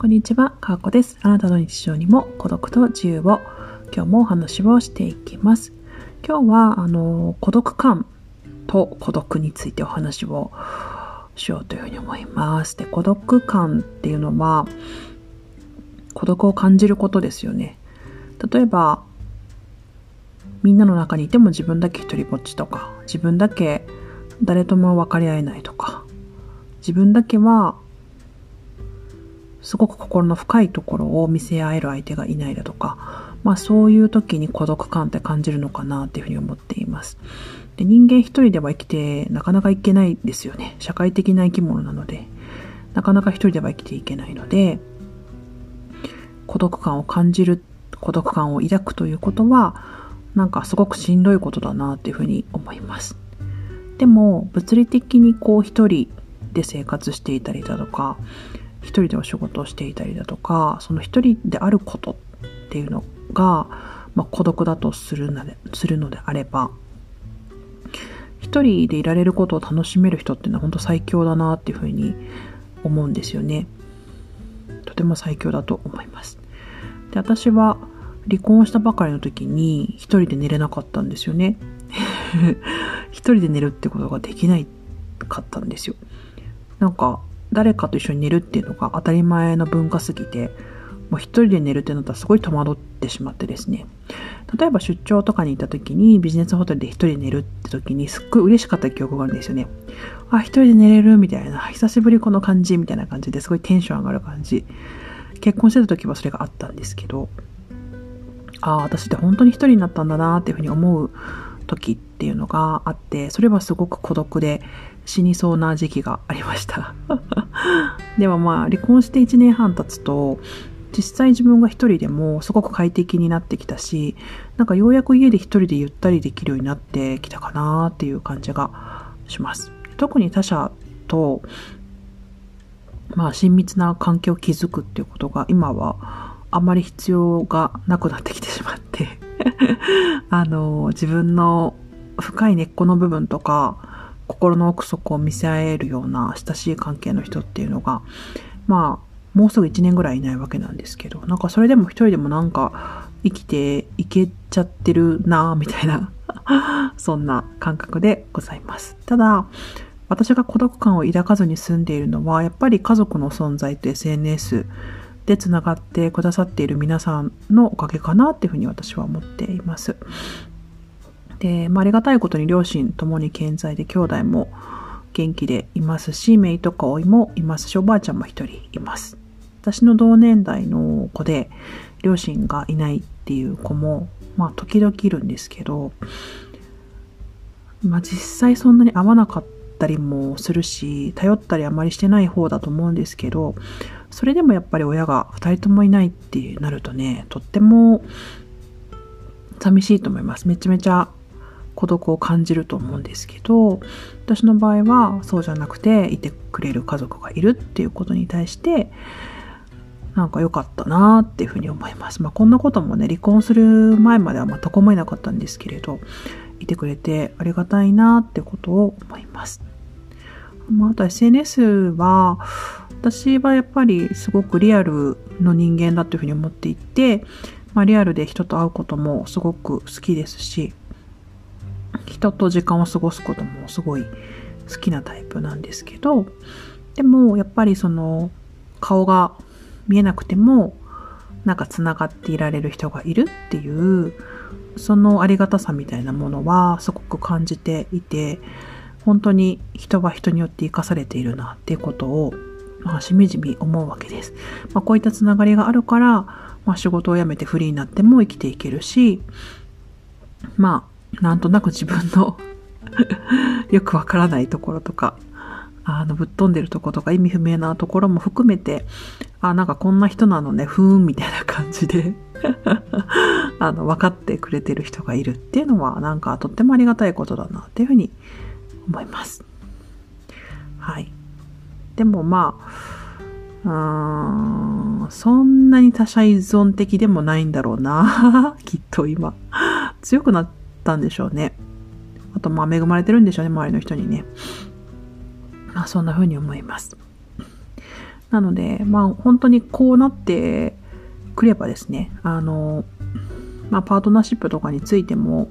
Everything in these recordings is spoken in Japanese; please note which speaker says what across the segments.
Speaker 1: こんにちは、かーこです。あなたの日常にも孤独と自由を今日もお話をしていきます。今日は、あの、孤独感と孤独についてお話をしようというふうに思います。で、孤独感っていうのは、孤独を感じることですよね。例えば、みんなの中にいても自分だけ一人ぼっちとか、自分だけ誰とも分かり合えないとか、自分だけはすごく心の深いところを見せ合える相手がいないだとか、まあそういう時に孤独感って感じるのかなっていうふうに思っています。で人間一人では生きてなかなかいけないですよね。社会的な生き物なので、なかなか一人では生きていけないので、孤独感を感じる、孤独感を抱くということは、なんかすごくしんどいことだなっていうふうに思います。でも、物理的にこう一人で生活していたりだとか、一人でお仕事をしていたりだとかその一人であることっていうのが、まあ、孤独だとするのでするのであれば一人でいられることを楽しめる人っていうのは本当最強だなっていうふうに思うんですよね。とても最強だと思います。で私は離婚したばかりの時に一人で寝れなかったんですよね。一人で寝るってことができないかったんですよ。なんか誰かと一緒に寝るっていうのが当たり前の文化すぎて、もう一人で寝るってなったらすごい戸惑ってしまってですね。例えば出張とかに行った時にビジネスホテルで一人で寝るって時にすっごい嬉しかった記憶があるんですよね。あ、一人で寝れるみたいな、久しぶりこの感じみたいな感じですごいテンション上がる感じ。結婚してた時はそれがあったんですけど、ああ、私って本当に一人になったんだなっていうふうに思う時っていうのがあって、それはすごく孤独で死にそうな時期がありました。でもまあ離婚して1年半経つと実際自分が一人でもすごく快適になってきたしなんかようやく家で一人でゆったりできるようになってきたかなっていう感じがします。特に他者とまあ親密な関係を築くっていうことが今はあまり必要がなくなってきてしまって。あの自分の深い根っこの部分とか心の奥底を見せ合えるような親しい関係の人っていうのが、まあ、もうすぐ1年ぐらいいないわけなんですけど、なんかそれでも一人でもなんか生きていけちゃってるなぁみたいな そんな感覚でございます。ただ、私が孤独感を抱かずに住んでいるのは、やっぱり家族の存在と SNS でつながってくださっている皆さんのおかげかなっていうふうに私は思っています。で、まあ、ありがたいことに両親ともに健在で兄弟も元気でいますし、姪とか甥もいますし、おばあちゃんも一人います。私の同年代の子で両親がいないっていう子も、まあ時々いるんですけど、まあ実際そんなに合わなかったりもするし、頼ったりあまりしてない方だと思うんですけど、それでもやっぱり親が二人ともいないってなるとね、とっても寂しいと思います。めちゃめちゃ孤独を感じると思うんですけど私の場合はそうじゃなくていてくれる家族がいるっていうことに対してなんか良かったなっていうふうに思います。まあこんなこともね離婚する前までは全く思えなかったんですけれどいてくれてありがたいなってことを思います。まあ、あと SNS は私はやっぱりすごくリアルの人間だというふうに思っていて、まあ、リアルで人と会うこともすごく好きですし人と時間を過ごすこともすごい好きなタイプなんですけど、でもやっぱりその顔が見えなくてもなんかつながっていられる人がいるっていうそのありがたさみたいなものはすごく感じていて本当に人は人によって生かされているなっていうことを、まあ、しみじみ思うわけです。まあ、こういったつながりがあるから、まあ、仕事を辞めてフリーになっても生きていけるしまなんとなく自分の よくわからないところとか、あの、ぶっ飛んでるところとか意味不明なところも含めて、あ、なんかこんな人なのね、ふーん、みたいな感じで あの、分かってくれてる人がいるっていうのは、なんかとってもありがたいことだなっていうふうに思います。はい。でもまあ、うーん、そんなに他者依存的でもないんだろうな。きっと今。強くなっったんでしょうね。あと、まあ、恵まれてるんでしょうね、周りの人にね。まあ、そんな風に思います。なので、まあ本当にこうなってくればですね、あの、まあパートナーシップとかについても、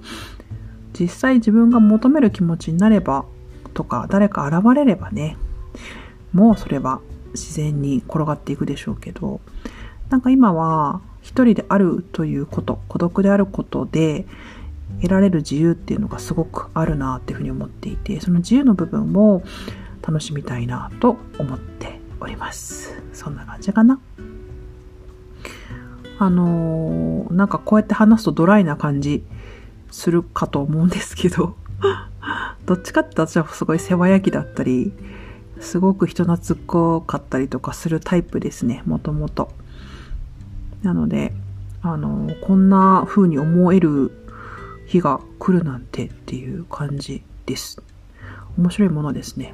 Speaker 1: 実際自分が求める気持ちになればとか、誰か現れればね、もうそれは自然に転がっていくでしょうけど、なんか今は一人であるということ、孤独であることで得られる自由っていうのがすごくあるなっていうふうに思っていて、その自由の部分を楽しみたいなと思っております。そんな感じかな。あのー、なんかこうやって話すとドライな感じするかと思うんですけど どっちかって私はすごい世話焼きだったり、すごく人懐っこかったりとかするタイプですね、もともと。なので、あの、こんな風に思える日が来るなんてっていう感じです。面白いものですね。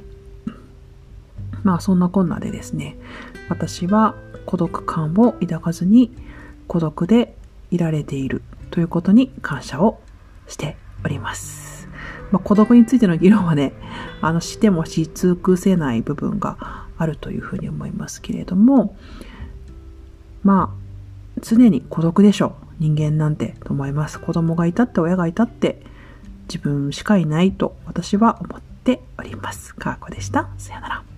Speaker 1: まあそんなこんなでですね、私は孤独感を抱かずに孤独でいられているということに感謝をしております。まあ、孤独についての議論はね、あの、してもし尽くせない部分があるというふうに思いますけれども、まあ、常に孤独でしょう。人間なんてと思います。子供がいたって親がいたって自分しかいないと私は思っております。かーこでした。さよなら。